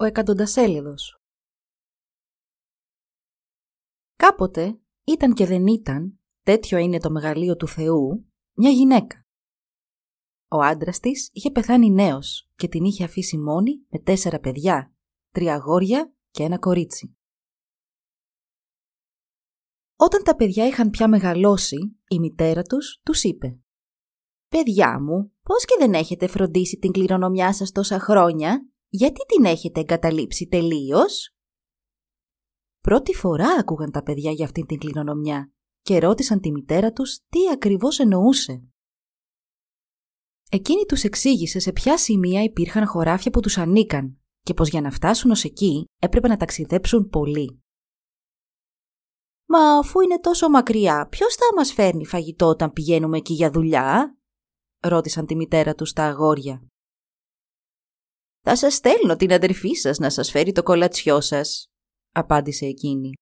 ο εκατοντασέλιδος Κάποτε, ήταν και δεν ήταν, τέτοιο είναι το μεγαλείο του Θεού, μια γυναίκα. Ο άντρας της είχε πεθάνει νέος και την είχε αφήσει μόνη με τέσσερα παιδιά, τρία αγόρια και ένα κορίτσι. Όταν τα παιδιά είχαν πια μεγαλώσει, η μητέρα τους τους είπε «Παιδιά μου, πώς και δεν έχετε φροντίσει την κληρονομιά σας τόσα χρόνια, γιατί την έχετε εγκαταλείψει τελείως» Πρώτη φορά άκουγαν τα παιδιά για αυτήν την κληρονομιά και ρώτησαν τη μητέρα τους τι ακριβώς εννοούσε. Εκείνη τους εξήγησε σε ποια σημεία υπήρχαν χωράφια που τους ανήκαν και πως για να φτάσουν ως εκεί έπρεπε να ταξιδέψουν πολύ. «Μα αφού είναι τόσο μακριά, ποιος θα μας φέρνει φαγητό όταν πηγαίνουμε εκεί για δουλειά» ρώτησαν τη μητέρα τους τα αγόρια. «Θα σας στέλνω την αδερφή σας να σας φέρει το κολατσιό σας», απάντησε εκείνη.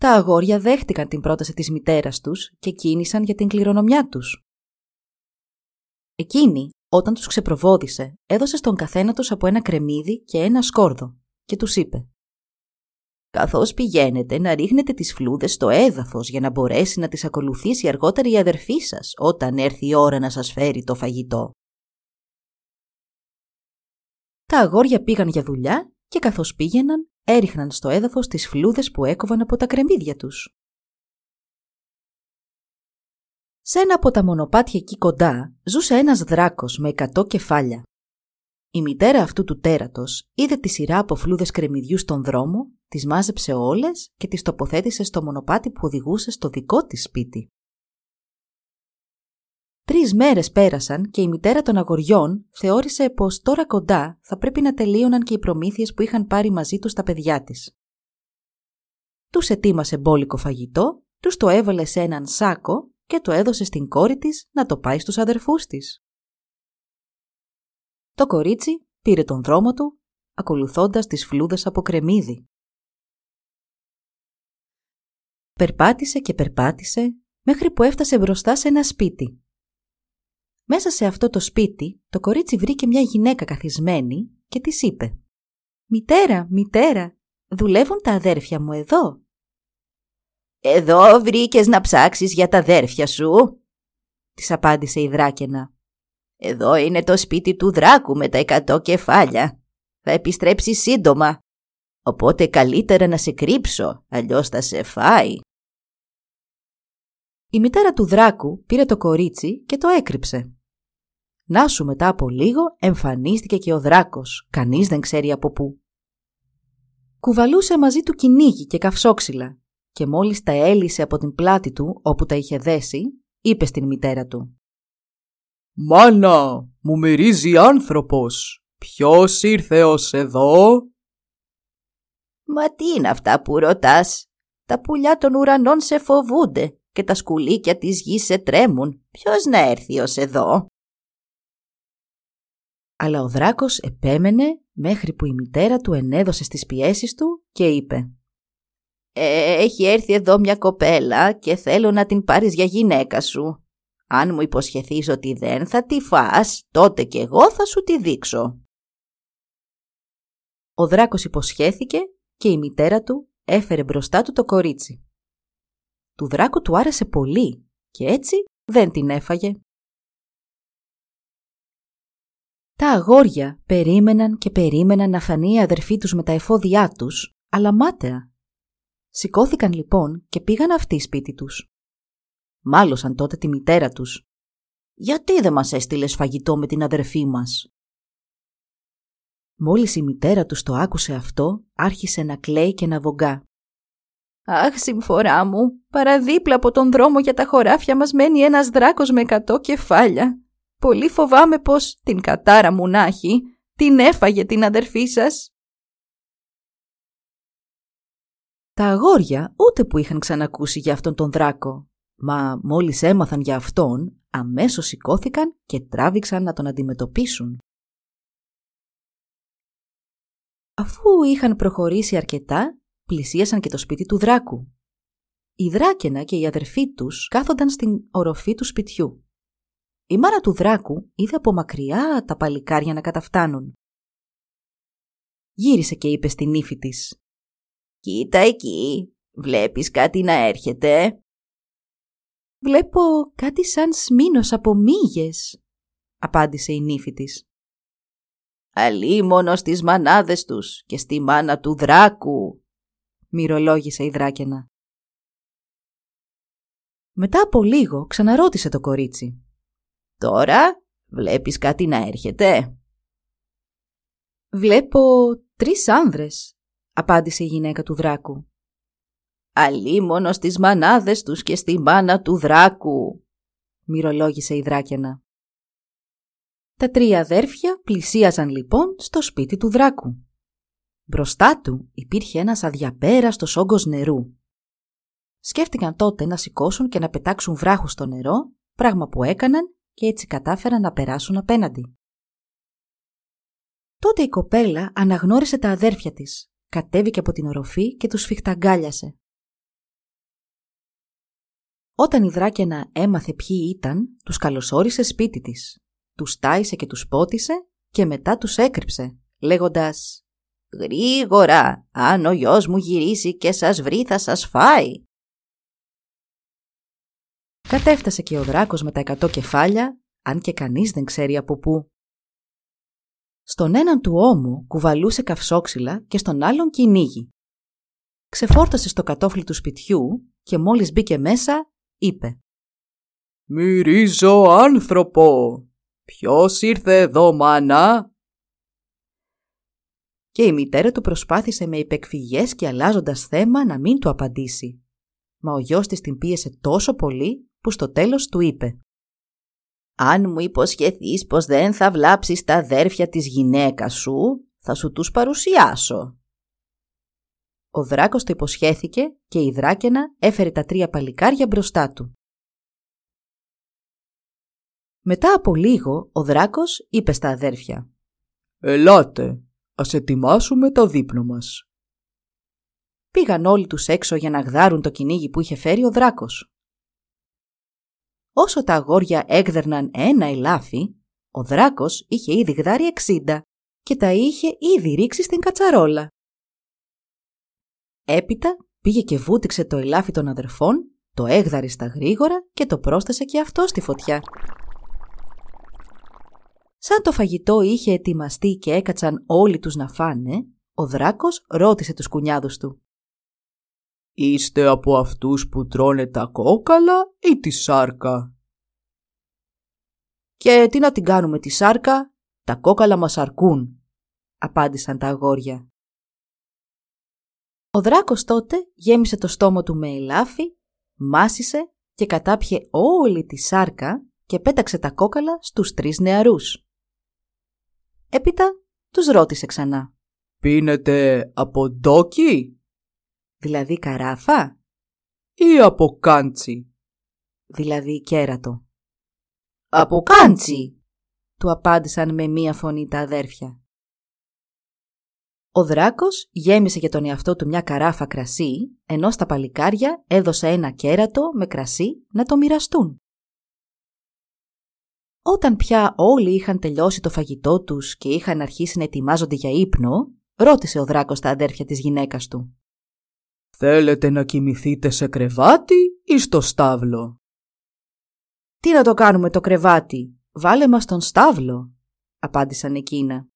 Τα αγόρια δέχτηκαν την πρόταση της μητέρας τους και κίνησαν για την κληρονομιά τους. Εκείνη, όταν τους ξεπροβόδησε, έδωσε στον καθένα τους από ένα κρεμμύδι και ένα σκόρδο και τους είπε «Καθώς πηγαίνετε να ρίχνετε τις φλούδες στο έδαφος για να μπορέσει να τις ακολουθήσει αργότερα η αδερφή σας όταν έρθει η ώρα να σας φέρει το φαγητό». Τα αγόρια πήγαν για δουλειά και καθώς πήγαιναν έριχναν στο έδαφος τις φλούδες που έκοβαν από τα κρεμμύδια τους. Σε ένα από τα μονοπάτια εκεί κοντά ζούσε ένας δράκος με εκατό κεφάλια. Η μητέρα αυτού του τέρατος είδε τη σειρά από φλούδες κρεμμυδιούς στον δρόμο, τις μάζεψε όλες και τις τοποθέτησε στο μονοπάτι που οδηγούσε στο δικό της σπίτι. Τρεις μέρες πέρασαν και η μητέρα των αγοριών θεώρησε πως τώρα κοντά θα πρέπει να τελείωναν και οι προμήθειες που είχαν πάρει μαζί τους τα παιδιά της. Τους ετοίμασε μπόλικο φαγητό, τους το έβαλε σε έναν σάκο και το έδωσε στην κόρη της να το πάει στους αδερφούς της. Το κορίτσι πήρε τον δρόμο του, ακολουθώντας τις φλούδες από κρεμμύδι. Περπάτησε και περπάτησε μέχρι που έφτασε μπροστά σε ένα σπίτι. Μέσα σε αυτό το σπίτι το κορίτσι βρήκε μια γυναίκα καθισμένη και της είπε «Μητέρα, μητέρα, δουλεύουν τα αδέρφια μου εδώ» «Εδώ βρήκες να ψάξεις για τα αδέρφια σου» της απάντησε η δράκαινα. «Εδώ είναι το σπίτι του δράκου με τα εκατό κεφάλια. Θα επιστρέψει σύντομα. Οπότε καλύτερα να σε κρύψω, αλλιώς θα σε φάει». Η μητέρα του δράκου πήρε το κορίτσι και το έκρυψε. Να σου μετά από λίγο εμφανίστηκε και ο δράκος, κανείς δεν ξέρει από πού. Κουβαλούσε μαζί του κυνήγι και καυσόξυλα και μόλις τα έλυσε από την πλάτη του όπου τα είχε δέσει, είπε στην μητέρα του «Μάνα, μου μυρίζει άνθρωπος. Ποιος ήρθε ως εδώ» «Μα τι είναι αυτά που ρωτάς; Τα πουλιά των ουρανών σε φοβούνται και τα σκουλίκια της γης σε τρέμουν. Ποιος να έρθει ως εδώ» Αλλά ο δράκος επέμενε μέχρι που η μητέρα του ενέδωσε στις πιέσεις του και είπε ε, «Έχει έρθει εδώ μια κοπέλα και θέλω να την πάρεις για γυναίκα σου. Αν μου υποσχεθείς ότι δεν θα τη φας, τότε και εγώ θα σου τη δείξω». Ο δράκος υποσχέθηκε και η μητέρα του έφερε μπροστά του το κορίτσι. Του δράκου του άρεσε πολύ και έτσι δεν την έφαγε. Τα αγόρια περίμεναν και περίμεναν να φανεί η αδερφή τους με τα εφόδια τους, αλλά μάταια. Σηκώθηκαν λοιπόν και πήγαν αυτοί σπίτι τους. Μάλωσαν τότε τη μητέρα τους. «Γιατί δεν μας έστειλες φαγητό με την αδερφή μας» Μόλις η μητέρα τους το άκουσε αυτό, άρχισε να κλαίει και να βογκά. «Αχ, συμφορά μου, παραδίπλα από τον δρόμο για τα χωράφια μας μένει ένας δράκος με εκατό κεφάλια. Πολύ φοβάμαι πως την κατάρα μου να έχει, την έφαγε την αδερφή σας. Τα αγόρια ούτε που είχαν ξανακούσει για αυτόν τον δράκο, μα μόλις έμαθαν για αυτόν, αμέσως σηκώθηκαν και τράβηξαν να τον αντιμετωπίσουν. Αφού είχαν προχωρήσει αρκετά, πλησίασαν και το σπίτι του δράκου. Η δράκαινα και οι αδερφοί τους κάθονταν στην οροφή του σπιτιού. Η μάνα του δράκου είδε από μακριά τα παλικάρια να καταφτάνουν. Γύρισε και είπε στην ύφη της «Κοίτα εκεί, βλέπεις κάτι να έρχεται» «Βλέπω κάτι σαν σμήνος από μύγες», απάντησε η νύφη της. μόνο στις μανάδες τους και στη μάνα του δράκου», μυρολόγησε η δράκαινα. Μετά από λίγο ξαναρώτησε το κορίτσι. «Τώρα βλέπεις κάτι να έρχεται» «Βλέπω τρεις άνδρες», απάντησε η γυναίκα του δράκου. «Αλίμονο στις μανάδες τους και στη μάνα του δράκου», μυρολόγησε η δράκαινα. Τα τρία αδέρφια πλησίαζαν λοιπόν στο σπίτι του δράκου. Μπροστά του υπήρχε ένας αδιαπέραστος όγκος νερού. Σκέφτηκαν τότε να σηκώσουν και να πετάξουν βράχους στο νερό, πράγμα που έκαναν και έτσι κατάφεραν να περάσουν απέναντι. Τότε η κοπέλα αναγνώρισε τα αδέρφια της, κατέβηκε από την οροφή και τους φιχταγκάλιασε. Όταν η Δράκαινα έμαθε ποιοι ήταν, τους καλωσόρισε σπίτι της. Τους τάισε και τους πότισε και μετά τους έκρυψε, λέγοντας «Γρήγορα, αν ο γιος μου γυρίσει και σας βρει θα σας φάει». Κατέφτασε και ο δράκος με τα εκατό κεφάλια, αν και κανείς δεν ξέρει από πού. Στον έναν του ώμου κουβαλούσε καυσόξυλα και στον άλλον κυνήγι. Ξεφόρτωσε στο κατόφλι του σπιτιού και μόλις μπήκε μέσα, είπε «Μυρίζω άνθρωπο! Ποιος ήρθε εδώ, μάνα» Και η μητέρα του προσπάθησε με υπεκφυγές και αλλάζοντας θέμα να μην του απαντήσει. Μα ο γιος της την πίεσε τόσο πολύ που στο τέλος του είπε αν μου υποσχεθείς πως δεν θα βλάψεις τα αδέρφια της γυναίκας σου, θα σου τους παρουσιάσω. Ο δράκος το υποσχέθηκε και η δράκαινα έφερε τα τρία παλικάρια μπροστά του. Μετά από λίγο, ο δράκος είπε στα αδέρφια «Ελάτε, ας ετοιμάσουμε το δείπνο μας». Πήγαν όλοι τους έξω για να γδάρουν το κυνήγι που είχε φέρει ο δράκος. Όσο τα αγόρια έγδερναν ένα ελάφι, ο δράκος είχε ήδη γδάρει εξήντα και τα είχε ήδη ρίξει στην κατσαρόλα. Έπειτα πήγε και βούτυξε το ελάφι των αδερφών, το έγδαρε στα γρήγορα και το πρόσθεσε και αυτό στη φωτιά. Σαν το φαγητό είχε ετοιμαστεί και έκατσαν όλοι τους να φάνε, ο δράκος ρώτησε τους κουνιάδους του. Είστε από αυτούς που τρώνε τα κόκαλα ή τη σάρκα; Και τι να την κάνουμε τη σάρκα, τα κόκαλα μας αρκούν, απάντησαν τα αγόρια. Ο δράκος τότε γέμισε το στόμα του με ελάφι, μάσισε και κατάπιε όλη τη σάρκα και πέταξε τα κόκαλα στους τρεις νεαρούς. Έπειτα τους ρώτησε ξανά. «Πίνετε από ντόκι» δηλαδή καράφα, ή από κάντσι, δηλαδή κέρατο. «Από κάντσι», του απάντησαν με μία φωνή τα αδέρφια. Ο δράκος γέμισε για τον εαυτό του μια καράφα κρασί, ενώ στα παλικάρια έδωσε ένα κέρατο με κρασί να το μοιραστούν. Όταν πια όλοι είχαν τελειώσει το φαγητό τους και είχαν αρχίσει να ετοιμάζονται για ύπνο, ρώτησε ο δράκος τα αδέρφια της γυναίκας του. Θέλετε να κοιμηθείτε σε κρεβάτι ή στο στάβλο; Τι να το κάνουμε το κρεβάτι, βάλε μας τον στάβλο, απάντησαν εκείνα.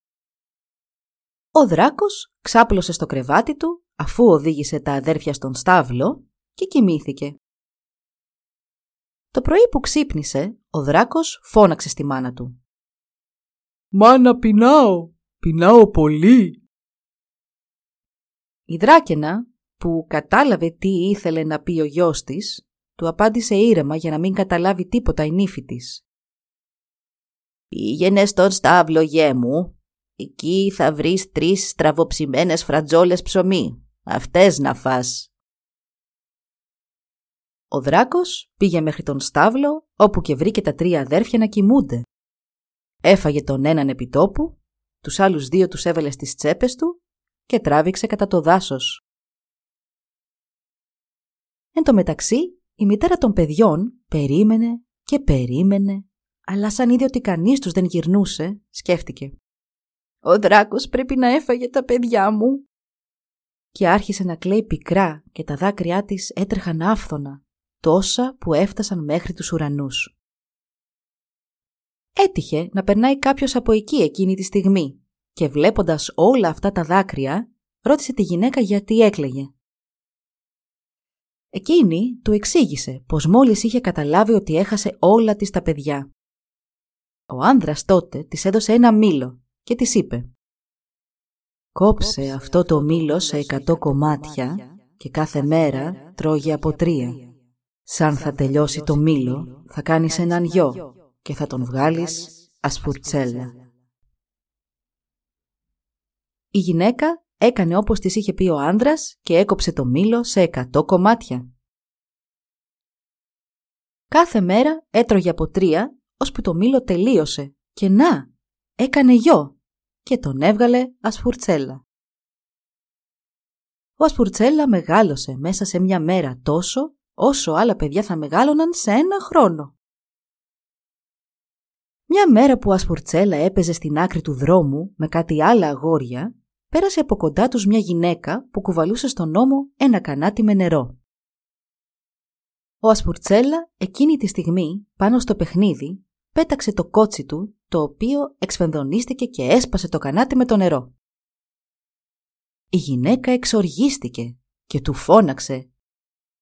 Ο δράκος ξάπλωσε στο κρεβάτι του αφού οδήγησε τα αδέρφια στον στάβλο και κοιμήθηκε. Το πρωί που ξύπνησε, ο δράκος φώναξε στη μάνα του. «Μάνα πεινάω, πεινάω πολύ». Η δράκαινα που κατάλαβε τι ήθελε να πει ο γιος της, του απάντησε ήρεμα για να μην καταλάβει τίποτα η νύφη της. «Πήγαινε στον στάβλο, γέ μου, Εκεί θα βρεις τρεις στραβοψημένες φρατζόλες ψωμί. Αυτές να φας. Ο δράκος πήγε μέχρι τον στάβλο όπου και βρήκε τα τρία αδέρφια να κοιμούνται. Έφαγε τον έναν επιτόπου, τους άλλους δύο τους έβαλε στις τσέπες του και τράβηξε κατά το δάσος. Εν τω μεταξύ, η μητέρα των παιδιών περίμενε και περίμενε, αλλά σαν είδε ότι κανείς τους δεν γυρνούσε, σκέφτηκε. «Ο δράκος πρέπει να έφαγε τα παιδιά μου». Και άρχισε να κλαίει πικρά και τα δάκρυά της έτρεχαν άφθονα, τόσα που έφτασαν μέχρι τους ουρανούς. Έτυχε να περνάει κάποιος από εκεί εκείνη τη στιγμή και βλέποντας όλα αυτά τα δάκρυα, ρώτησε τη γυναίκα γιατί έκλαιγε. Εκείνη του εξήγησε πως μόλις είχε καταλάβει ότι έχασε όλα της τα παιδιά. Ο άνδρας τότε της έδωσε ένα μήλο και της είπε «Κόψε αυτό το μήλο σε εκατό κομμάτια και κάθε μέρα τρώγε από τρία. Σαν θα τελειώσει το μήλο θα κάνεις έναν γιο και θα τον βγάλεις ασφουρτσέλα». Η γυναίκα έκανε όπως της είχε πει ο άνδρας και έκοψε το μήλο σε εκατό κομμάτια. Κάθε μέρα έτρωγε από τρία, ώσπου το μήλο τελείωσε και να, έκανε γιο και τον έβγαλε ασφουρτσέλα. Ο ασφουρτσέλα μεγάλωσε μέσα σε μια μέρα τόσο όσο άλλα παιδιά θα μεγάλωναν σε ένα χρόνο. Μια μέρα που ο Ασφουρτσέλα έπαιζε στην άκρη του δρόμου με κάτι άλλα αγόρια, πέρασε από κοντά τους μια γυναίκα που κουβαλούσε στον ώμο ένα κανάτι με νερό. Ο Ασπουρτσέλα εκείνη τη στιγμή πάνω στο παιχνίδι πέταξε το κότσι του το οποίο εξφενδονίστηκε και έσπασε το κανάτι με το νερό. Η γυναίκα εξοργίστηκε και του φώναξε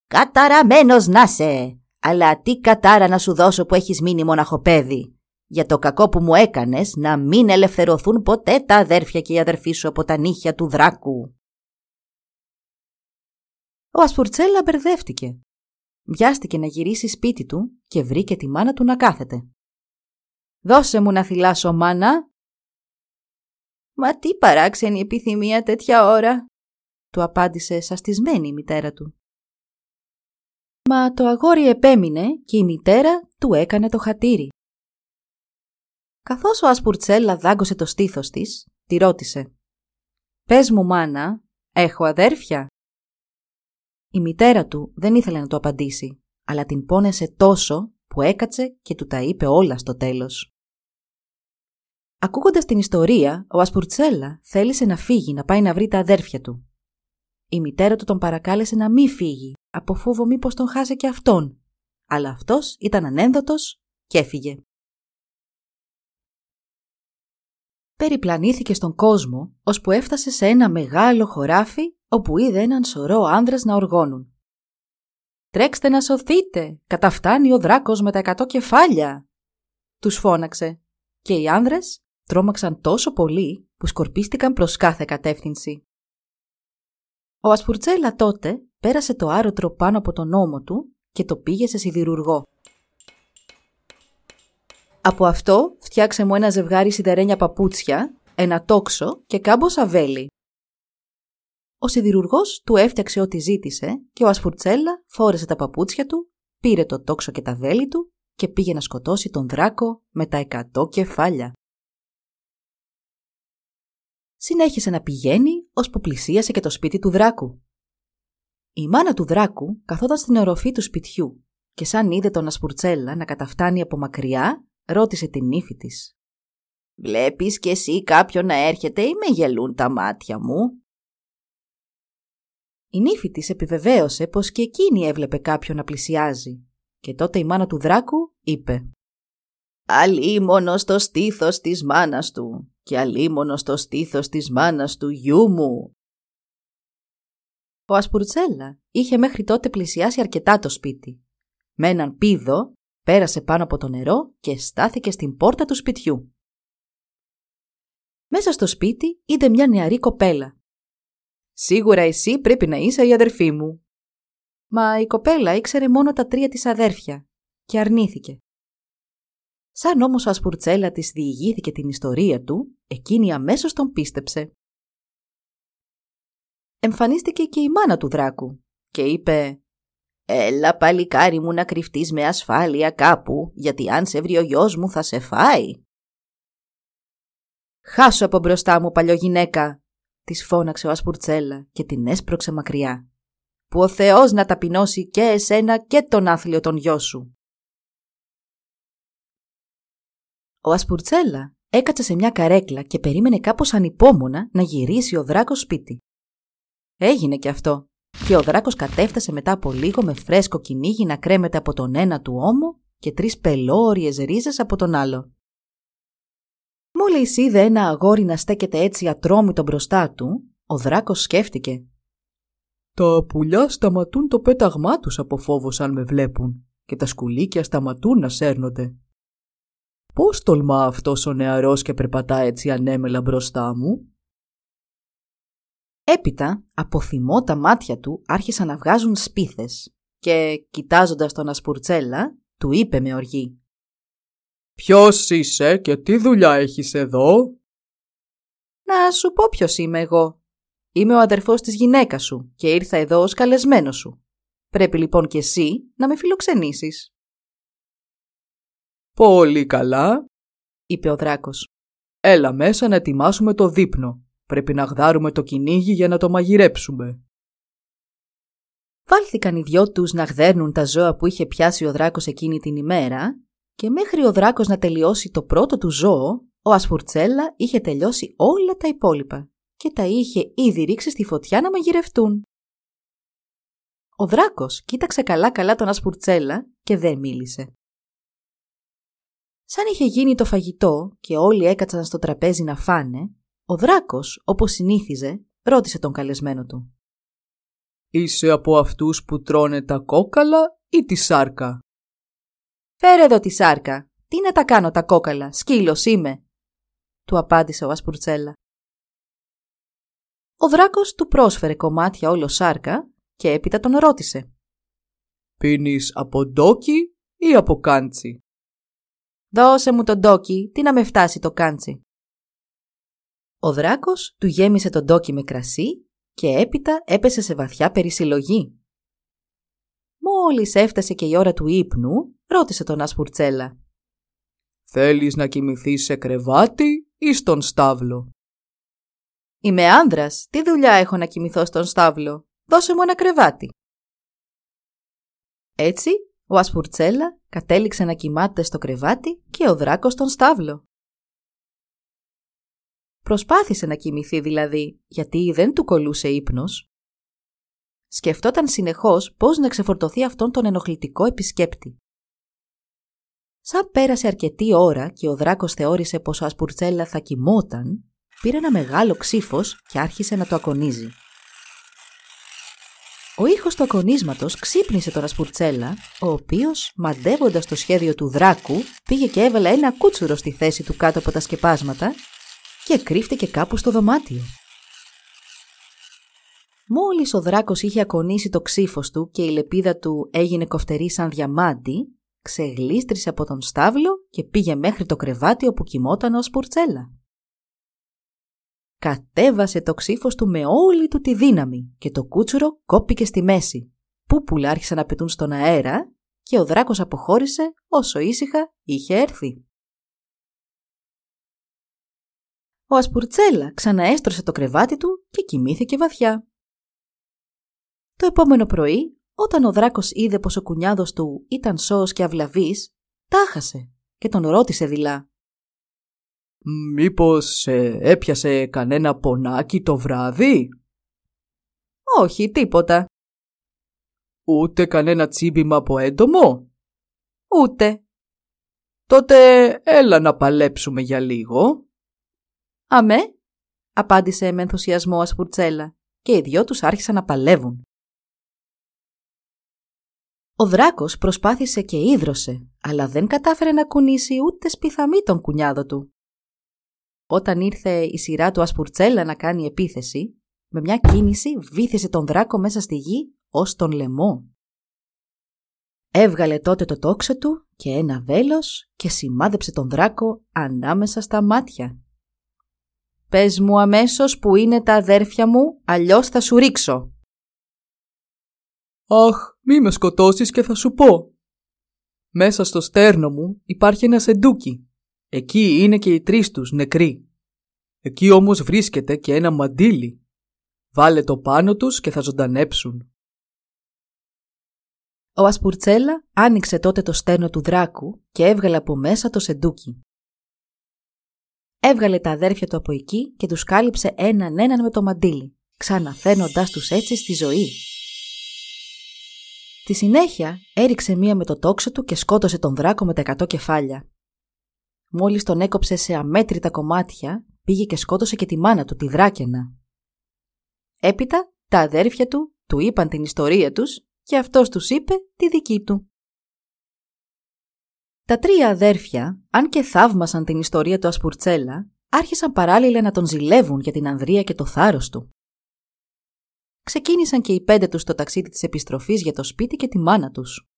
«Καταραμένος να σε! Αλλά τι κατάρα να σου δώσω που έχεις μείνει μοναχοπέδι! Για το κακό που μου έκανες να μην ελευθερωθούν ποτέ τα αδέρφια και οι αδερφοί σου από τα νύχια του δράκου!» Ο Ασπουρτσέλα μπερδεύτηκε βιάστηκε να γυρίσει σπίτι του και βρήκε τη μάνα του να κάθεται. «Δώσε μου να θυλάσω, μάνα!» «Μα τι παράξενη επιθυμία τέτοια ώρα!» του απάντησε σαστισμένη η μητέρα του. Μα το αγόρι επέμεινε και η μητέρα του έκανε το χατήρι. Καθώς ο Ασπουρτσέλα δάγκωσε το στήθος της, τη ρώτησε «Πες μου, μάνα, έχω αδέρφια» Η μητέρα του δεν ήθελε να το απαντήσει, αλλά την πόνεσε τόσο που έκατσε και του τα είπε όλα στο τέλος. Ακούγοντας την ιστορία, ο Ασπουρτσέλα θέλησε να φύγει να πάει να βρει τα αδέρφια του. Η μητέρα του τον παρακάλεσε να μην φύγει, από φόβο μήπως τον χάσε και αυτόν. Αλλά αυτός ήταν ανένδοτος και έφυγε. Περιπλανήθηκε στον κόσμο, ώσπου έφτασε σε ένα μεγάλο χωράφι όπου είδε έναν σωρό άνδρες να οργώνουν. «Τρέξτε να σωθείτε! Καταφτάνει ο δράκος με τα εκατό κεφάλια!» Τους φώναξε και οι άνδρες τρόμαξαν τόσο πολύ που σκορπίστηκαν προς κάθε κατεύθυνση. Ο Ασπουρτσέλα τότε πέρασε το άρωτρο πάνω από τον ώμο του και το πήγε σε σιδηρουργό. Από αυτό φτιάξε μου ένα ζευγάρι σιδερένια παπούτσια, ένα τόξο και κάμπο σαβέλι. Ο σιδηρουργός του έφτιαξε ό,τι ζήτησε και ο Ασφουρτσέλα φόρεσε τα παπούτσια του, πήρε το τόξο και τα βέλη του και πήγε να σκοτώσει τον δράκο με τα εκατό κεφάλια. Συνέχισε να πηγαίνει ώσπου πλησίασε και το σπίτι του δράκου. Η μάνα του δράκου καθόταν στην οροφή του σπιτιού και σαν είδε τον Ασπουρτσέλα να καταφτάνει από μακριά, ρώτησε την ύφη της. «Βλέπεις κι εσύ κάποιον να έρχεται ή με γελούν τα μάτια μου» Η νύφη της επιβεβαίωσε πως και εκείνη έβλεπε κάποιον να πλησιάζει και τότε η μάνα του δράκου είπε «Αλίμονο στο στήθος της μάνας του και αλίμονο στο στήθος της μάνας του γιού μου». Ο Ασπουρτσέλα είχε μέχρι τότε πλησιάσει αρκετά το σπίτι. Με έναν πίδο πέρασε πάνω από το νερό και στάθηκε στην πόρτα του σπιτιού. Μέσα στο σπίτι είδε μια νεαρή κοπέλα Σίγουρα εσύ πρέπει να είσαι η αδερφή μου. Μα η κοπέλα ήξερε μόνο τα τρία της αδέρφια και αρνήθηκε. Σαν όμως ο Ασπουρτσέλα της διηγήθηκε την ιστορία του, εκείνη αμέσως τον πίστεψε. Εμφανίστηκε και η μάνα του δράκου και είπε «Έλα παλικάρι μου να κρυφτείς με ασφάλεια κάπου, γιατί αν σε βρει ο γιος μου θα σε φάει». «Χάσω από μπροστά μου παλιογυναίκα», της φώναξε ο Ασπουρτσέλα και την έσπρωξε μακριά. «Που ο Θεός να ταπεινώσει και εσένα και τον άθλιο τον γιο σου». Ο Ασπουρτσέλα έκατσε σε μια καρέκλα και περίμενε κάπως ανυπόμονα να γυρίσει ο δράκος σπίτι. Έγινε και αυτό και ο δράκος κατέφτασε μετά από λίγο με φρέσκο κυνήγι να κρέμεται από τον ένα του ώμο και τρεις πελώριες ρίζες από τον άλλο. Μόλις είδε ένα αγόρι να στέκεται έτσι ατρόμητο μπροστά του, ο δράκος σκέφτηκε. «Τα πουλιά σταματούν το πέταγμά τους από φόβο αν με βλέπουν και τα σκουλίκια σταματούν να σέρνονται. Πώς τολμά αυτός ο νεαρός και περπατά έτσι ανέμελα μπροστά μου» Έπειτα, από θυμό τα μάτια του άρχισαν να βγάζουν σπίθες και, κοιτάζοντας τον Ασπουρτσέλα, του είπε με οργή. «Ποιος είσαι και τι δουλειά έχεις εδώ» «Να σου πω ποιος είμαι εγώ. Είμαι ο αδερφός της γυναίκας σου και ήρθα εδώ ως καλεσμένος σου. Πρέπει λοιπόν και εσύ να με φιλοξενήσεις». «Πολύ καλά», είπε ο δράκος. «Έλα μέσα να ετοιμάσουμε το δείπνο. Πρέπει να γδάρουμε το κυνήγι για να το μαγειρέψουμε. Βάλθηκαν οι δυο τους να γδέρνουν τα ζώα που είχε πιάσει ο δράκος εκείνη την ημέρα και μέχρι ο δράκος να τελειώσει το πρώτο του ζώο, ο Ασπουρτσέλα είχε τελειώσει όλα τα υπόλοιπα και τα είχε ήδη ρίξει στη φωτιά να μαγειρευτούν. Ο δράκος κοίταξε καλά-καλά τον Ασπουρτσέλα και δεν μίλησε. Σαν είχε γίνει το φαγητό και όλοι έκατσαν στο τραπέζι να φάνε, ο δράκος, όπως συνήθιζε, ρώτησε τον καλεσμένο του. «Είσαι από αυτούς που τρώνε τα κόκαλα ή τη σάρκα» «Φέρε εδώ τη σάρκα. Τι να τα κάνω τα κόκαλα, σκύλος είμαι», του απάντησε ο Ασπουρτσέλα. Ο δράκος του πρόσφερε κομμάτια όλο σάρκα και έπειτα τον ρώτησε. «Πίνεις από ντόκι ή από κάντσι» «Δώσε μου τον ντόκι, τι να με φτάσει το κάντσι». Ο δράκος του γέμισε τον ντόκι με κρασί και έπειτα έπεσε σε βαθιά περισυλλογή. Μόλις έφτασε και η ώρα του ύπνου, ρώτησε τον Ασπουρτσέλα. «Θέλεις να κοιμηθείς σε κρεβάτι ή στον στάβλο» «Είμαι άνδρας. Τι δουλειά έχω να κοιμηθώ στον στάβλο; Δώσε μου ένα κρεβάτι». Έτσι, ο Ασπουρτσέλα κατέληξε να κοιμάται στο κρεβάτι και ο δράκος στον στάβλο. Προσπάθησε να κοιμηθεί δηλαδή, γιατί δεν του κολούσε ύπνος. Σκεφτόταν συνεχώς πώς να ξεφορτωθεί αυτόν τον ενοχλητικό επισκέπτη. Σαν πέρασε αρκετή ώρα και ο δράκος θεώρησε πως ο Ασπουρτσέλα θα κοιμόταν, πήρε ένα μεγάλο ξύφος και άρχισε να το ακονίζει. Ο ήχος του ακονίσματος ξύπνησε τον Ασπουρτσέλα, ο οποίος, μαντεύοντας το σχέδιο του δράκου, πήγε και έβαλε ένα κούτσουρο στη θέση του κάτω από τα σκεπάσματα και κρύφτηκε κάπου στο δωμάτιο. Μόλις ο δράκος είχε ακονίσει το ξύφος του και η λεπίδα του έγινε κοφτερή σαν διαμάντι, ξεγλίστρησε από τον στάβλο και πήγε μέχρι το κρεβάτι όπου κοιμόταν ο Σπουρτσέλα. Κατέβασε το ξύφος του με όλη του τη δύναμη και το κούτσουρο κόπηκε στη μέση. Πούπουλα άρχισαν να πετούν στον αέρα και ο δράκος αποχώρησε όσο ήσυχα είχε έρθει. Ο Ασπουρτσέλα ξαναέστρωσε το κρεβάτι του και κοιμήθηκε βαθιά. Το επόμενο πρωί, όταν ο δράκος είδε πως ο κουνιάδος του ήταν σώος και αυλαβής, τάχασε και τον ρώτησε δειλά. «Μήπως ε, έπιασε κανένα πονάκι το βράδυ» «Όχι, τίποτα». «Ούτε κανένα τσίμπημα από έντομο» «Ούτε». «Τότε έλα να παλέψουμε για λίγο» «Αμέ», απάντησε με ενθουσιασμό Ασπουρτσέλα και οι δυο τους άρχισαν να παλεύουν. Ο δράκος προσπάθησε και ίδρωσε, αλλά δεν κατάφερε να κουνήσει ούτε σπιθαμή τον κουνιάδο του. Όταν ήρθε η σειρά του Ασπουρτσέλα να κάνει επίθεση, με μια κίνηση βύθισε τον δράκο μέσα στη γη ως τον λαιμό. Έβγαλε τότε το τόξο του και ένα βέλος και σημάδεψε τον δράκο ανάμεσα στα μάτια. «Πες μου αμέσως που είναι τα αδέρφια μου, αλλιώς θα σου ρίξω». «Αχ, μη με σκοτώσεις και θα σου πω». Μέσα στο στέρνο μου υπάρχει ένα σεντούκι. Εκεί είναι και οι τρεις τους νεκροί. Εκεί όμως βρίσκεται και ένα μαντίλι. Βάλε το πάνω τους και θα ζωντανέψουν. Ο Ασπουρτσέλα άνοιξε τότε το στέρνο του δράκου και έβγαλε από μέσα το σεντούκι. Έβγαλε τα αδέρφια του από εκεί και τους κάλυψε έναν έναν με το μαντίλι, ξαναφέρνοντάς τους έτσι στη ζωή. Στη συνέχεια έριξε μία με το τόξο του και σκότωσε τον δράκο με τα εκατό κεφάλια. Μόλις τον έκοψε σε αμέτρητα κομμάτια, πήγε και σκότωσε και τη μάνα του, τη δράκαινα. Έπειτα, τα αδέρφια του του είπαν την ιστορία τους και αυτός τους είπε τη δική του. Τα τρία αδέρφια, αν και θαύμασαν την ιστορία του Ασπουρτσέλα, άρχισαν παράλληλα να τον ζηλεύουν για την ανδρεία και το θάρρος του. Ξεκίνησαν και οι πέντε τους το ταξίδι της επιστροφής για το σπίτι και τη μάνα τους.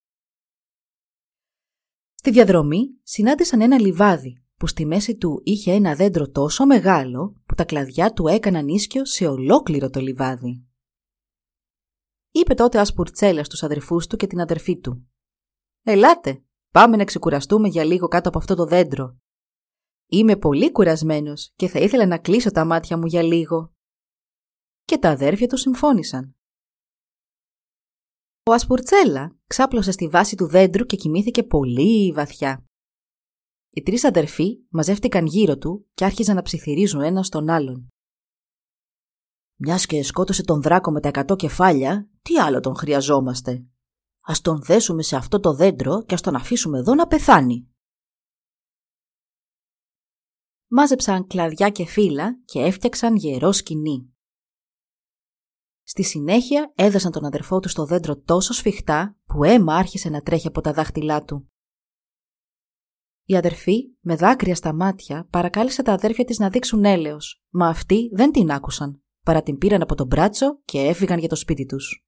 Στη διαδρομή συνάντησαν ένα λιβάδι που στη μέση του είχε ένα δέντρο τόσο μεγάλο που τα κλαδιά του έκαναν ίσκιο σε ολόκληρο το λιβάδι. Είπε τότε ο Ασπουρτσέλα στους αδερφούς του και την αδερφή του. «Ελάτε, πάμε να ξεκουραστούμε για λίγο κάτω από αυτό το δέντρο. Είμαι πολύ κουρασμένος και θα ήθελα να κλείσω τα μάτια μου για λίγο». Και τα αδέρφια τους συμφώνησαν. Ο Ασπουρτσέλα ξάπλωσε στη βάση του δέντρου και κοιμήθηκε πολύ βαθιά. Οι τρεις αδερφοί μαζεύτηκαν γύρω του και άρχιζαν να ψιθυρίζουν ένα στον άλλον. Μιας και σκότωσε τον δράκο με τα εκατό κεφάλια, τι άλλο τον χρειαζόμαστε. Α τον θέσουμε σε αυτό το δέντρο και ας τον αφήσουμε εδώ να πεθάνει. Μάζεψαν κλαδιά και φύλλα και έφτιαξαν γερό σκηνή. Στη συνέχεια έδωσαν τον αδερφό του στο δέντρο τόσο σφιχτά που αίμα άρχισε να τρέχει από τα δάχτυλά του. Η αδερφή, με δάκρυα στα μάτια, παρακάλεσε τα αδέρφια της να δείξουν έλεος, μα αυτοί δεν την άκουσαν παρά την πήραν από τον μπράτσο και έφυγαν για το σπίτι τους.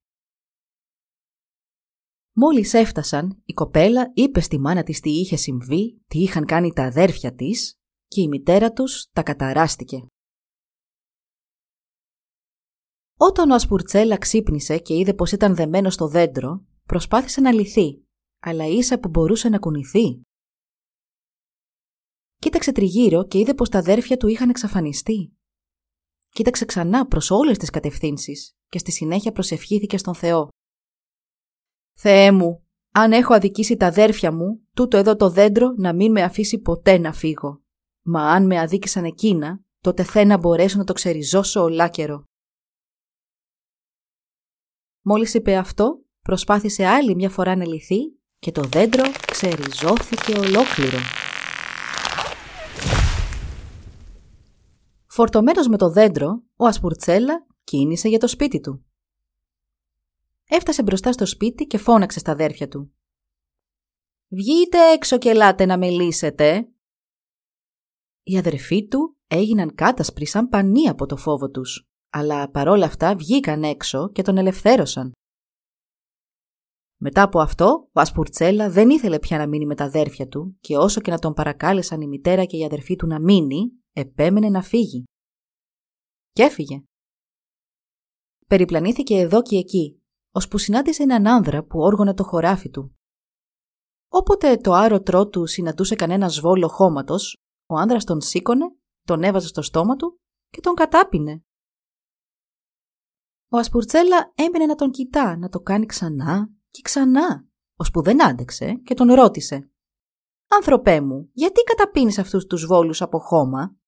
Μόλις έφτασαν, η κοπέλα είπε στη μάνα της τι είχε συμβεί, τι είχαν κάνει τα αδέρφια της και η μητέρα τους τα καταράστηκε. Όταν ο Ασπουρτσέλα ξύπνησε και είδε πως ήταν δεμένο στο δέντρο, προσπάθησε να λυθεί, αλλά ίσα που μπορούσε να κουνηθεί. Κοίταξε τριγύρω και είδε πως τα αδέρφια του είχαν εξαφανιστεί. Κοίταξε ξανά προς όλες τις κατευθύνσεις και στη συνέχεια προσευχήθηκε στον Θεό. «Θεέ μου, αν έχω αδικήσει τα αδέρφια μου, τούτο εδώ το δέντρο να μην με αφήσει ποτέ να φύγω. Μα αν με αδίκησαν εκείνα, τότε θε να μπορέσω να το ξεριζώσω ολάκερο». Μόλις είπε αυτό, προσπάθησε άλλη μια φορά να λυθεί και το δέντρο ξεριζώθηκε ολόκληρο. Φορτωμένος με το δέντρο, ο Ασπουρτσέλα κίνησε για το σπίτι του. Έφτασε μπροστά στο σπίτι και φώναξε στα αδέρφια του. «Βγείτε έξω και ελάτε να μιλήσετε!» Οι αδερφοί του έγιναν κάτασπροι σαν πανί από το φόβο τους, αλλά παρόλα αυτά βγήκαν έξω και τον ελευθέρωσαν. Μετά από αυτό, ο Ασπουρτσέλα δεν ήθελε πια να μείνει με τα αδέρφια του και όσο και να τον παρακάλεσαν η μητέρα και οι αδερφοί του να μείνει, επέμενε να φύγει. Και έφυγε. Περιπλανήθηκε εδώ και εκεί, ώσπου συνάντησε έναν άνδρα που όργωνε το χωράφι του. Όποτε το άρωτρό του συναντούσε κανένα σβόλο χώματος, ο άνδρας τον σήκωνε, τον έβαζε στο στόμα του και τον κατάπινε. Ο Ασπουρτσέλα έμεινε να τον κοιτά, να το κάνει ξανά και ξανά, ώσπου δεν άντεξε και τον ρώτησε. «Άνθρωπέ μου, γιατί καταπίνεις αυτούς τους βόλους από χώμα»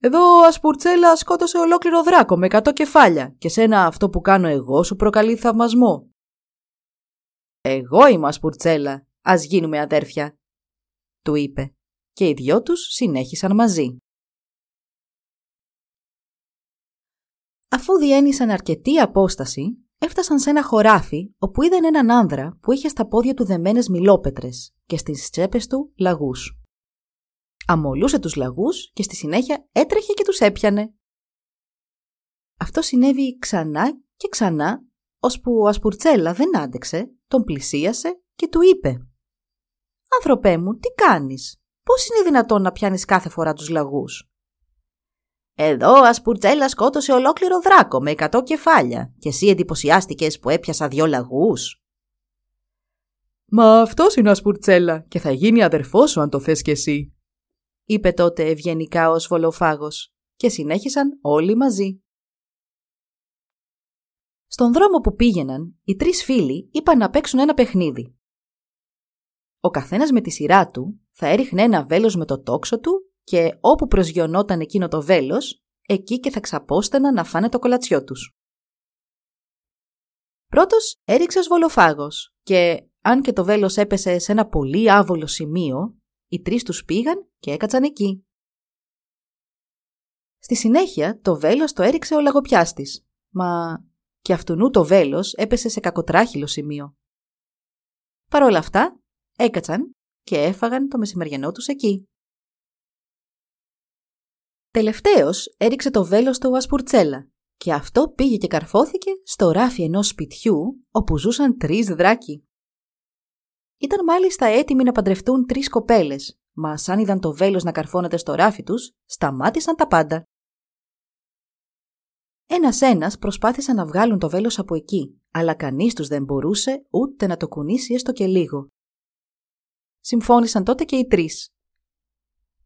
Εδώ ο Ασπουρτσέλα σκότωσε ολόκληρο δράκο με εκατό κεφάλια και σένα αυτό που κάνω εγώ σου προκαλεί θαυμασμό. Εγώ είμαι ο Ασπουρτσέλα, ας γίνουμε αδέρφια, του είπε και οι δυο τους συνέχισαν μαζί. Αφού διένυσαν αρκετή απόσταση, έφτασαν σε ένα χωράφι όπου είδαν έναν άνδρα που είχε στα πόδια του δεμένες μιλόπετρες και στις τσέπες του λαγούς αμολούσε τους λαγούς και στη συνέχεια έτρεχε και τους έπιανε. Αυτό συνέβη ξανά και ξανά ώσπου ο Ασπουρτσέλα δεν άντεξε, τον πλησίασε και του είπε «Άνθρωπέ μου, τι κάνεις, πώς είναι δυνατόν να πιάνεις κάθε φορά τους λαγούς» Εδώ ο Ασπουρτσέλα σκότωσε ολόκληρο δράκο με εκατό κεφάλια και εσύ εντυπωσιάστηκες που έπιασα δυο λαγούς. Μα αυτός είναι ο Ασπουρτσέλα και θα γίνει αδερφός σου αν το θες κι εσύ, είπε τότε ευγενικά ο Σβολοφάγος και συνέχισαν όλοι μαζί. Στον δρόμο που πήγαιναν, οι τρεις φίλοι είπαν να παίξουν ένα παιχνίδι. Ο καθένας με τη σειρά του θα έριχνε ένα βέλος με το τόξο του και όπου προσγειωνόταν εκείνο το βέλος, εκεί και θα ξαπόσταναν να φάνε το κολατσιό τους. Πρώτος έριξε ο Σβολοφάγος και αν και το βέλος έπεσε σε ένα πολύ άβολο σημείο, οι τρεις τους πήγαν και έκατσαν εκεί. Στη συνέχεια το βέλος το έριξε ο λαγοπιάστης, μα και αυτουνού το βέλος έπεσε σε κακοτράχυλο σημείο. Παρ' όλα αυτά έκατσαν και έφαγαν το μεσημεριανό τους εκεί. Τελευταίος έριξε το βέλος του Ασπουρτσέλα και αυτό πήγε και καρφώθηκε στο ράφι ενός σπιτιού όπου ζούσαν τρεις δράκοι. Ήταν μάλιστα έτοιμοι να παντρευτούν τρεις κοπέλες, μας σαν είδαν το βέλος να καρφώνεται στο ράφι τους, σταμάτησαν τα πάντα. Ένας-ένας προσπάθησαν να βγάλουν το βέλος από εκεί, αλλά κανείς τους δεν μπορούσε ούτε να το κουνήσει έστω και λίγο. Συμφώνησαν τότε και οι τρεις.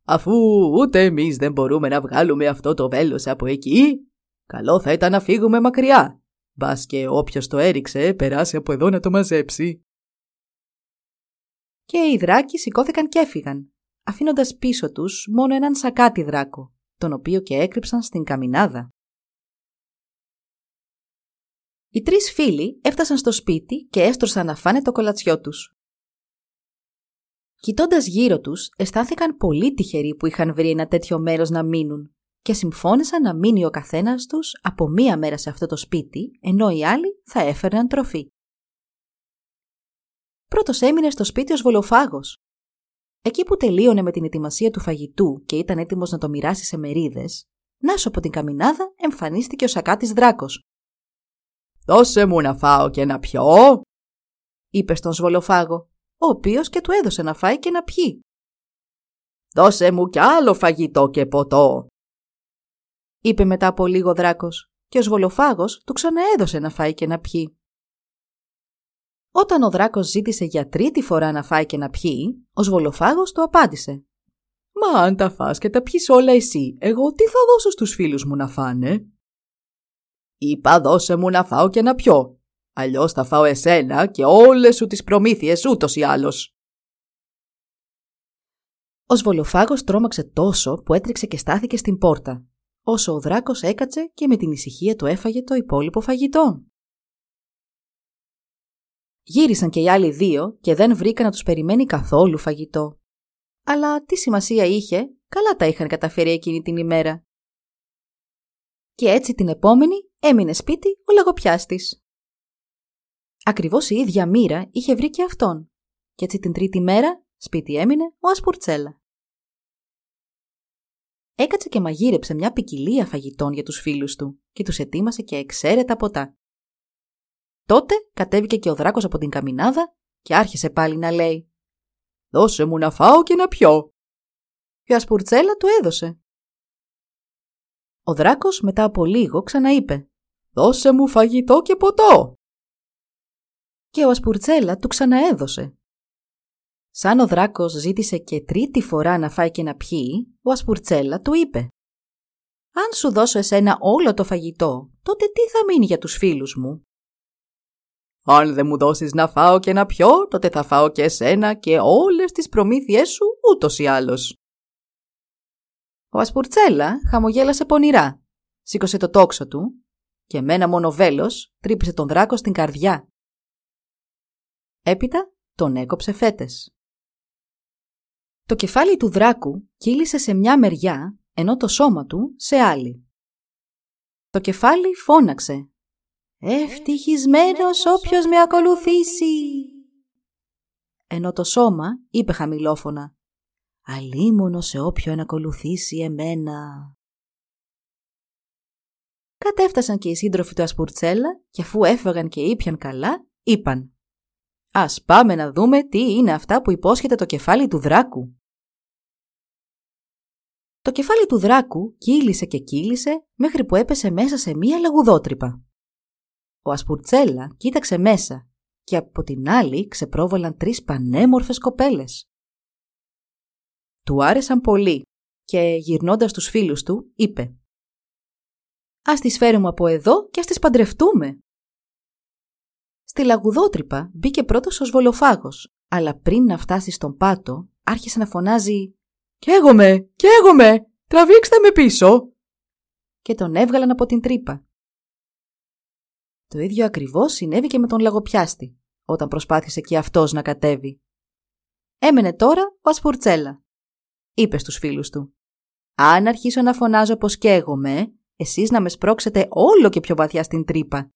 Αφού ούτε εμείς δεν μπορούμε να βγάλουμε αυτό το βέλος από εκεί, καλό θα ήταν να φύγουμε μακριά. Μπας και όποιος το έριξε περάσει από εδώ να το μαζέψει. Και οι δράκοι σηκώθηκαν και έφυγαν, αφήνοντας πίσω τους μόνο έναν σακάτι δράκο, τον οποίο και έκρυψαν στην καμινάδα. Οι τρεις φίλοι έφτασαν στο σπίτι και έστρωσαν να φάνε το κολατσιό τους. Κοιτώντας γύρω τους, αισθάνθηκαν πολύ τυχεροί που είχαν βρει ένα τέτοιο μέρος να μείνουν και συμφώνησαν να μείνει ο καθένας τους από μία μέρα σε αυτό το σπίτι, ενώ οι άλλοι θα έφερναν τροφή. Πρώτος έμεινε στο σπίτι ο Βολοφάγος. Εκεί που τελείωνε με την ετοιμασία του φαγητού και ήταν έτοιμος να το μοιράσει σε μερίδες, Νάσο από την καμινάδα εμφανίστηκε ο σακάτης δράκος. «Δώσε μου να φάω και να πιω», είπε στον Σβολοφάγο, ο οποίος και του έδωσε να φάει και να πιει. «Δώσε μου κι άλλο φαγητό και ποτό», είπε μετά από λίγο δράκος και ο Σβολοφάγος του ξαναέδωσε να φάει και να πιει. Όταν ο δράκος ζήτησε για τρίτη φορά να φάει και να πιει, ο Σβολοφάγος του απάντησε «Μα αν τα φας και τα πιείς όλα εσύ, εγώ τι θα δώσω στους φίλους μου να φάνε» Είπα δώσε μου να φάω και να πιω. Αλλιώς θα φάω εσένα και όλες σου τις προμήθειες ούτως ή άλλως. Ο Σβολοφάγος τρόμαξε τόσο που έτρεξε και στάθηκε στην πόρτα, όσο ο δράκος έκατσε και με την ησυχία του έφαγε το υπόλοιπο φαγητό. Γύρισαν και οι άλλοι δύο και δεν βρήκαν να τους περιμένει καθόλου φαγητό. Αλλά τι σημασία είχε, καλά τα είχαν καταφέρει εκείνη την ημέρα. Και έτσι την επόμενη έμεινε σπίτι ο λαγοπιάστης. Ακριβώς η ίδια μοίρα είχε βρει και αυτόν. Και έτσι την τρίτη μέρα σπίτι έμεινε ο Ασπουρτσέλα. Έκατσε και μαγείρεψε μια ποικιλία φαγητών για τους φίλους του και τους ετοίμασε και εξαίρετα ποτά. Τότε κατέβηκε και ο δράκος από την καμινάδα και άρχισε πάλι να λέει «Δώσε μου να φάω και να πιω». Και ο Ασπουρτσέλα του έδωσε. Ο δράκος μετά από λίγο ξαναείπε «Δώσε μου φαγητό και ποτό». Και ο Ασπουρτσέλα του ξαναέδωσε. Σαν ο δράκος ζήτησε και τρίτη φορά να φάει και να πιει, ο Ασπουρτσέλα του είπε «Αν σου δώσω εσένα όλο το φαγητό, τότε τι θα μείνει για τους φίλους μου» Αν δεν μου δώσεις να φάω και να πιω, τότε θα φάω και εσένα και όλες τις προμήθειές σου ούτως ή άλλως. Ο Ασπουρτσέλα χαμογέλασε πονηρά, σήκωσε το τόξο του και με ένα μόνο βέλος τρύπησε τον δράκο στην καρδιά. Έπειτα τον έκοψε φέτες. Το κεφάλι του δράκου κύλησε σε μια μεριά, ενώ το σώμα του σε άλλη. Το κεφάλι φώναξε «Ευτυχισμένος όποιος με ακολουθήσει» ενώ το σώμα είπε χαμηλόφωνα «Αλίμονο σε όποιον ακολουθήσει εμένα». Κατέφτασαν και οι σύντροφοι του Ασπουρτσέλα και αφού έφαγαν και ήπιαν καλά, είπαν «Ας πάμε να δούμε τι είναι αυτά που υπόσχεται το κεφάλι του δράκου». Το κεφάλι του δράκου κύλησε και κύλησε μέχρι που έπεσε μέσα σε μία λαγουδότρυπα. Ο Ασπουρτσέλα κοίταξε μέσα και από την άλλη ξεπρόβαλαν τρεις πανέμορφες κοπέλες. Του άρεσαν πολύ και γυρνώντας τους φίλους του είπε «Ας τις φέρουμε από εδώ και ας τις παντρευτούμε». Στη λαγουδότρυπα μπήκε πρώτος ο σβολοφάγος, αλλά πριν να φτάσει στον πάτο άρχισε να φωνάζει «Καίγομαι! Καίγομαι! Τραβήξτε με πίσω!» και τον έβγαλαν από την τρύπα. Το ίδιο ακριβώς συνέβη και με τον λαγοπιάστη, όταν προσπάθησε και αυτός να κατέβει. Έμενε τώρα ο Ασπουρτσέλα. Είπε στους φίλους του. «Αν αρχίσω να φωνάζω πως καίγομαι, εσείς να με σπρώξετε όλο και πιο βαθιά στην τρύπα».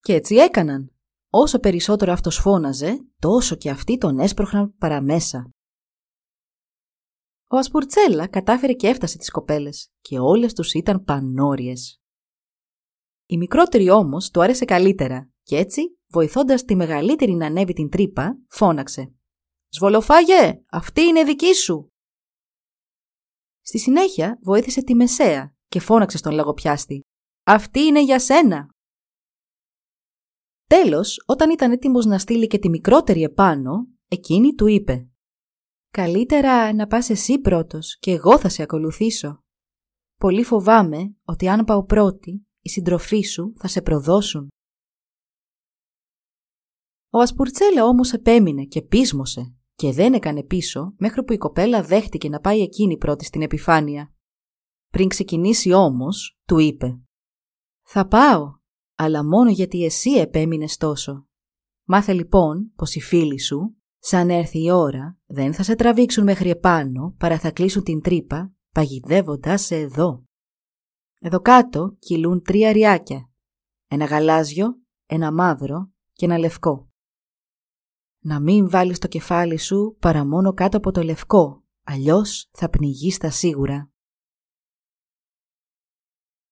Και έτσι έκαναν. Όσο περισσότερο αυτός φώναζε, τόσο και αυτοί τον έσπροχναν παραμέσα. Ο Ασπουρτσέλα κατάφερε και έφτασε τις κοπέλες και όλες τους ήταν πανόριες. Η μικρότερη όμως του άρεσε καλύτερα και έτσι, βοηθώντας τη μεγαλύτερη να ανέβει την τρύπα, φώναξε «Σβολοφάγε, αυτή είναι δική σου!» Στη συνέχεια βοήθησε τη μεσαία και φώναξε στον λαγοπιάστη «Αυτή είναι για σένα!» Τέλος, όταν ήταν έτοιμος να στείλει και τη μικρότερη επάνω, εκείνη του είπε «Καλύτερα να πας εσύ πρώτος και εγώ θα σε ακολουθήσω. Πολύ φοβάμαι ότι αν πάω πρώτη, οι συντροφοί σου θα σε προδώσουν». Ο Ασπουρτσέλα όμως επέμεινε και πείσμωσε και δεν έκανε πίσω μέχρι που η κοπέλα δέχτηκε να πάει εκείνη πρώτη στην επιφάνεια. Πριν ξεκινήσει όμως, του είπε «Θα πάω, αλλά μόνο γιατί εσύ επέμεινες τόσο. Μάθε λοιπόν πως οι φίλοι σου, σαν έρθει η ώρα, δεν θα σε τραβήξουν μέχρι επάνω, παρά θα κλείσουν την τρύπα, παγιδεύοντας σε εδώ. Εδώ κάτω κυλούν τρία ριάκια, ένα γαλάζιο, ένα μαύρο και ένα λευκό. Να μην βάλεις το κεφάλι σου παρά μόνο κάτω από το λευκό, αλλιώς θα πνιγείς τα σίγουρα.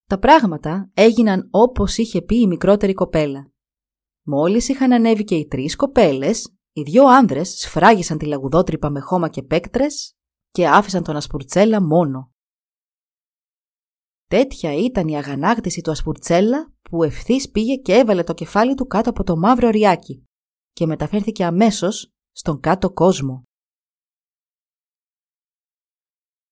Τα πράγματα έγιναν όπως είχε πει η μικρότερη κοπέλα. Μόλις είχαν ανέβει και οι τρεις κοπέλες, οι δυο άνδρες σφράγισαν τη λαγουδότρυπα με χώμα και πέκτρες και άφησαν τον Ασπουρτσέλα μόνο. Τέτοια ήταν η αγανάκτηση του Ασπουρτσέλα που ευθύς πήγε και έβαλε το κεφάλι του κάτω από το μαύρο ριάκι και μεταφέρθηκε αμέσως στον κάτω κόσμο.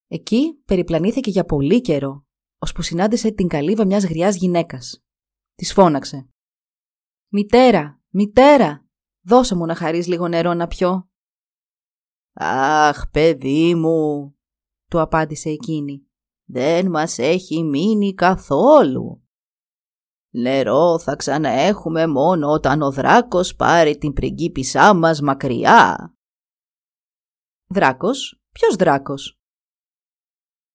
Εκεί περιπλανήθηκε για πολύ καιρό, ώσπου συνάντησε την καλύβα μιας γριάς γυναίκας. Της φώναξε. «Μητέρα, μητέρα, δώσε μου να χαρείς λίγο νερό να πιω». «Αχ, παιδί μου», του απάντησε εκείνη, «δεν μας έχει μείνει καθόλου. Νερό θα ξαναέχουμε μόνο όταν ο δράκος πάρει την πριγκίπισσά μας μακριά». «Δράκος, ποιος δράκος»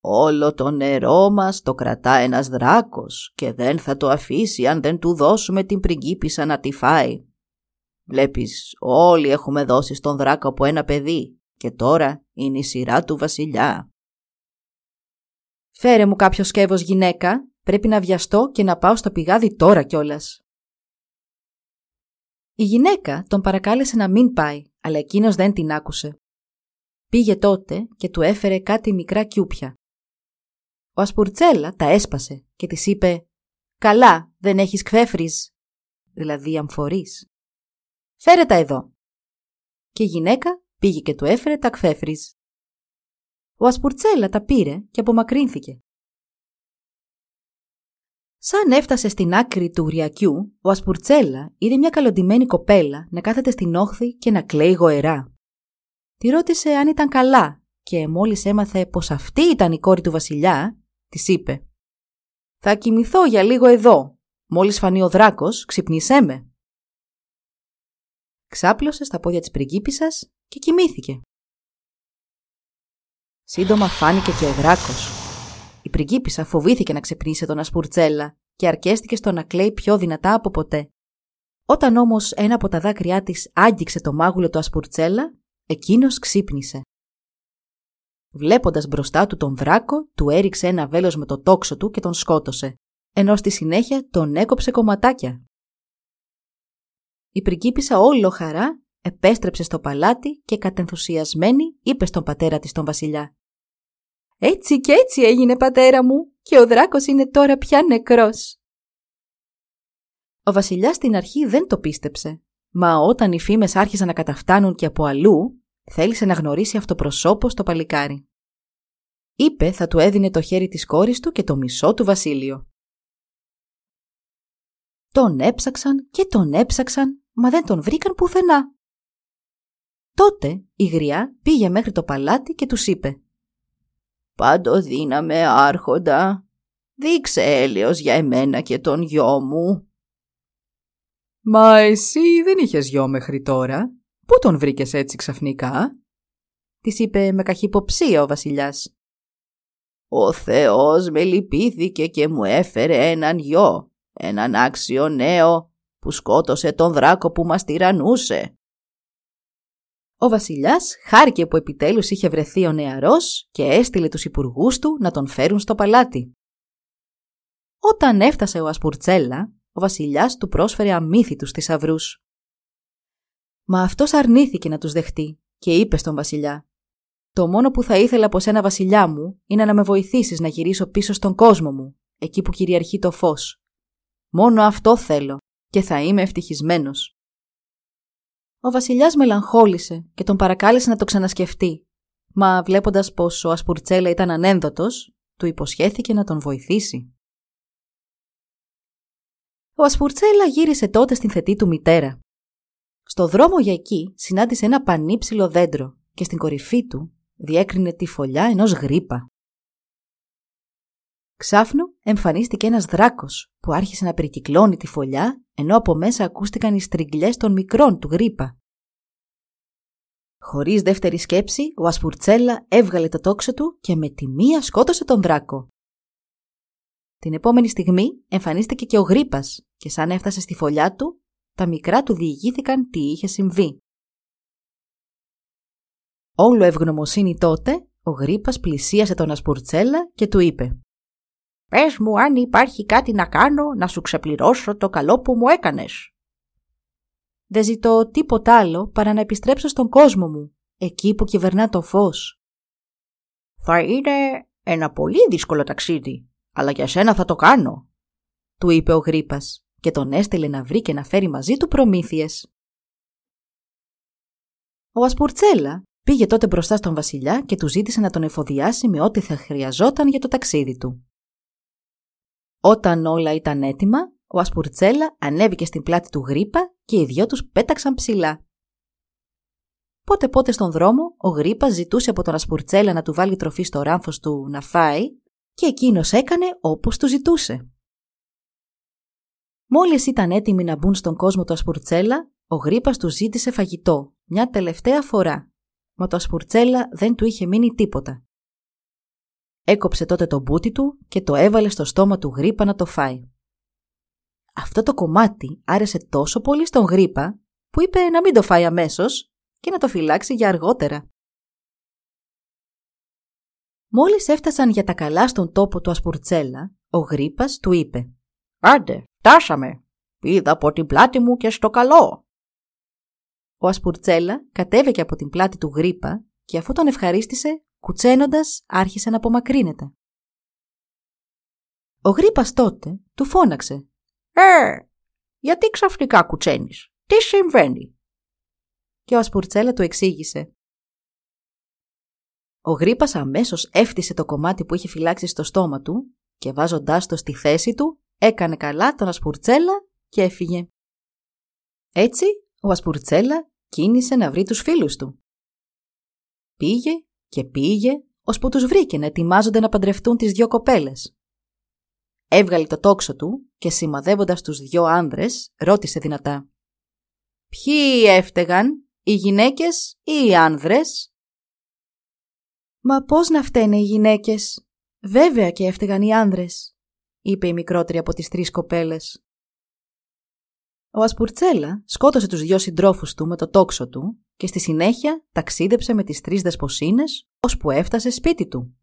Όλο το νερό μας το κρατά ένας δράκος και δεν θα το αφήσει αν δεν του δώσουμε την πριγκίπισσα να τη φάει. Βλέπεις, όλοι έχουμε δώσει στον δράκο από ένα παιδί και τώρα είναι η σειρά του βασιλιά. Φέρε μου κάποιο σκεύος γυναίκα, πρέπει να βιαστώ και να πάω στο πηγάδι τώρα κιόλας. Η γυναίκα τον παρακάλεσε να μην πάει, αλλά εκείνος δεν την άκουσε. Πήγε τότε και του έφερε κάτι μικρά κιούπια. Ο Ασπουρτσέλα τα έσπασε και της είπε «Καλά, δεν έχεις κφέφρις, δηλαδή αμφορείς. Φέρε τα εδώ». Και η γυναίκα πήγε και του έφερε τα κφέφρις. Ο Ασπουρτσέλα τα πήρε και απομακρύνθηκε. Σαν έφτασε στην άκρη του ουριακιού, ο Ασπουρτσέλα είδε μια καλοντημένη κοπέλα να κάθεται στην όχθη και να κλαίει γοερά. Τη ρώτησε αν ήταν καλά και μόλις έμαθε πως αυτή ήταν η κόρη του βασιλιά, της είπε «Θα κοιμηθώ για λίγο εδώ. Μόλις φανεί ο δράκος, ξυπνήσέ με». Ξάπλωσε στα πόδια της πριγκίπισσας και κοιμήθηκε. Σύντομα φάνηκε και ο δράκος. Η πριγκίπισσα φοβήθηκε να ξυπνήσει τον Ασπουρτσέλα και αρκέστηκε στο να κλαίει πιο δυνατά από ποτέ. Όταν όμως ένα από τα δάκρυά της άγγιξε το μάγουλο του Ασπουρτσέλα, εκείνος ξύπνησε. Βλέποντας μπροστά του τον δράκο, του έριξε ένα βέλος με το τόξο του και τον σκότωσε, ενώ στη συνέχεια τον έκοψε κομματάκια. Η πριγκίπισσα όλο χαρά επέστρεψε στο παλάτι και κατενθουσιασμένη είπε στον πατέρα της τον βασιλιά. «Έτσι και έτσι έγινε πατέρα μου και ο δράκος είναι τώρα πια νεκρός». Ο βασιλιάς στην αρχή δεν το πίστεψε, μα όταν οι φήμες άρχισαν να καταφτάνουν και από αλλού, θέλησε να γνωρίσει αυτοπροσώπως το παλικάρι. Είπε θα του έδινε το χέρι της κόρης του και το μισό του βασίλειο. Τον έψαξαν και τον έψαξαν, μα δεν τον βρήκαν πουθενά. Τότε η γριά πήγε μέχρι το παλάτι και τους είπε «Πάντο δύναμε άρχοντα, δείξε έλεος για εμένα και τον γιο μου». «Μα εσύ δεν είχες γιο μέχρι τώρα. Πού τον βρήκες έτσι ξαφνικά» της είπε με καχυποψία ο βασιλιάς. «Ο Θεός με λυπήθηκε και μου έφερε έναν γιο, έναν άξιο νέο που σκότωσε τον δράκο που μας τυραννούσε. Ο βασιλιάς χάρηκε που επιτέλους είχε βρεθεί ο νεαρός και έστειλε τους υπουργούς του να τον φέρουν στο παλάτι. Όταν έφτασε ο Ασπουρτσέλα, ο βασιλιάς του πρόσφερε αμύθιτους θησαυρού. Μα αυτός αρνήθηκε να τους δεχτεί και είπε στον βασιλιά «Το μόνο που θα ήθελα από σένα βασιλιά μου είναι να με βοηθήσεις να γυρίσω πίσω στον κόσμο μου, εκεί που κυριαρχεί το φως. Μόνο αυτό θέλω και θα είμαι ευτυχισμένος». Ο βασιλιάς μελαγχόλησε και τον παρακάλεσε να το ξανασκεφτεί. Μα βλέποντας πως ο Ασπουρτσέλα ήταν ανένδοτος, του υποσχέθηκε να τον βοηθήσει. Ο Ασπουρτσέλα γύρισε τότε στην θετή του μητέρα. Στο δρόμο για εκεί συνάντησε ένα πανύψηλο δέντρο και στην κορυφή του διέκρινε τη φωλιά ενός γρήπα. Ξάφνου εμφανίστηκε ένας δράκος που άρχισε να περικυκλώνει τη φωλιά ενώ από μέσα ακούστηκαν οι στριγκλιές των μικρών του γρήπα. Χωρίς δεύτερη σκέψη, ο Ασπουρτσέλα έβγαλε το τόξο του και με τη μία σκότωσε τον δράκο. Την επόμενη στιγμή εμφανίστηκε και ο γρήπας και σαν έφτασε στη φωλιά του, τα μικρά του διηγήθηκαν τι είχε συμβεί. Όλο ευγνωμοσύνη τότε, ο γρήπας πλησίασε τον Ασπουρτσέλα και του είπε Πες μου αν υπάρχει κάτι να κάνω να σου ξεπληρώσω το καλό που μου έκανες. Δεν ζητώ τίποτα άλλο παρά να επιστρέψω στον κόσμο μου, εκεί που κυβερνά το φως. Θα είναι ένα πολύ δύσκολο ταξίδι, αλλά για σένα θα το κάνω, του είπε ο γρήπας και τον έστειλε να βρει και να φέρει μαζί του προμήθειες. Ο Ασπουρτσέλα πήγε τότε μπροστά στον βασιλιά και του ζήτησε να τον εφοδιάσει με ό,τι θα χρειαζόταν για το ταξίδι του. Όταν όλα ήταν έτοιμα, ο Ασπουρτσέλα ανέβηκε στην πλάτη του γρήπα και οι δυο τους πέταξαν ψηλά. Πότε πότε στον δρόμο, ο γρήπα ζητούσε από τον Ασπουρτσέλα να του βάλει τροφή στο ράμφος του να φάει και εκείνος έκανε όπως του ζητούσε. Μόλις ήταν έτοιμοι να μπουν στον κόσμο του Ασπουρτσέλα, ο γρήπας του ζήτησε φαγητό, μια τελευταία φορά. Μα το Ασπουρτσέλα δεν του είχε μείνει τίποτα. Έκοψε τότε το μπούτι του και το έβαλε στο στόμα του γρήπα να το φάει. Αυτό το κομμάτι άρεσε τόσο πολύ στον γρήπα που είπε να μην το φάει αμέσως και να το φυλάξει για αργότερα. Μόλις έφτασαν για τα καλά στον τόπο του Ασπουρτσέλα, ο γρήπας του είπε «Άντε, φτάσαμε! Πήδα από την πλάτη μου και στο καλό!» Ο Ασπουρτσέλα κατέβηκε από την πλάτη του γρήπα και αφού τον ευχαρίστησε κουτσένοντας άρχισε να απομακρύνεται. Ο γρήπας τότε του φώναξε «Ε, γιατί ξαφνικά κουτσένεις, τι συμβαίνει» και ο Ασπουρτσέλα του εξήγησε. Ο γρήπας αμέσως έφτισε το κομμάτι που είχε φυλάξει στο στόμα του και βάζοντάς το στη θέση του έκανε καλά τον Ασπουρτσέλα και έφυγε. Έτσι, ο Ασπουρτσέλα κίνησε να βρει τους φίλους του. Πήγε και πήγε, ώσπου τους βρήκε να ετοιμάζονται να παντρευτούν τις δυο κοπέλες. Έβγαλε το τόξο του και σημαδεύοντας τους δυο άνδρες, ρώτησε δυνατά. «Ποιοι έφταιγαν, οι γυναίκες ή οι άνδρες» «Μα πώς να φταίνε οι γυναίκες, βέβαια και έφταιγαν οι άνδρες», είπε η μικρότερη από τις τρεις κοπέλες. Ο Ασπουρτσέλα σκότωσε τους δυο συντρόφους του με το τόξο του και στη συνέχεια ταξίδεψε με τις τρεις δεσποσίνες ώσπου έφτασε σπίτι του.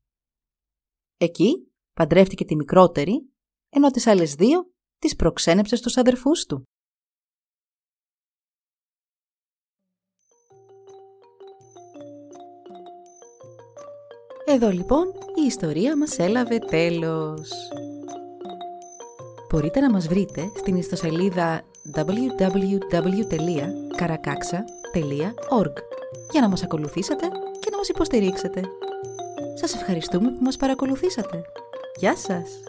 Εκεί παντρεύτηκε τη μικρότερη, ενώ τις άλλες δύο τις προξένεψε στους αδερφούς του. Εδώ λοιπόν η ιστορία μας έλαβε τέλος. Μπορείτε να μας βρείτε στην ιστοσελίδα www.karakaksa.org για να μας ακολουθήσετε και να μας υποστηρίξετε. Σας ευχαριστούμε που μας παρακολουθήσατε. Γεια σας!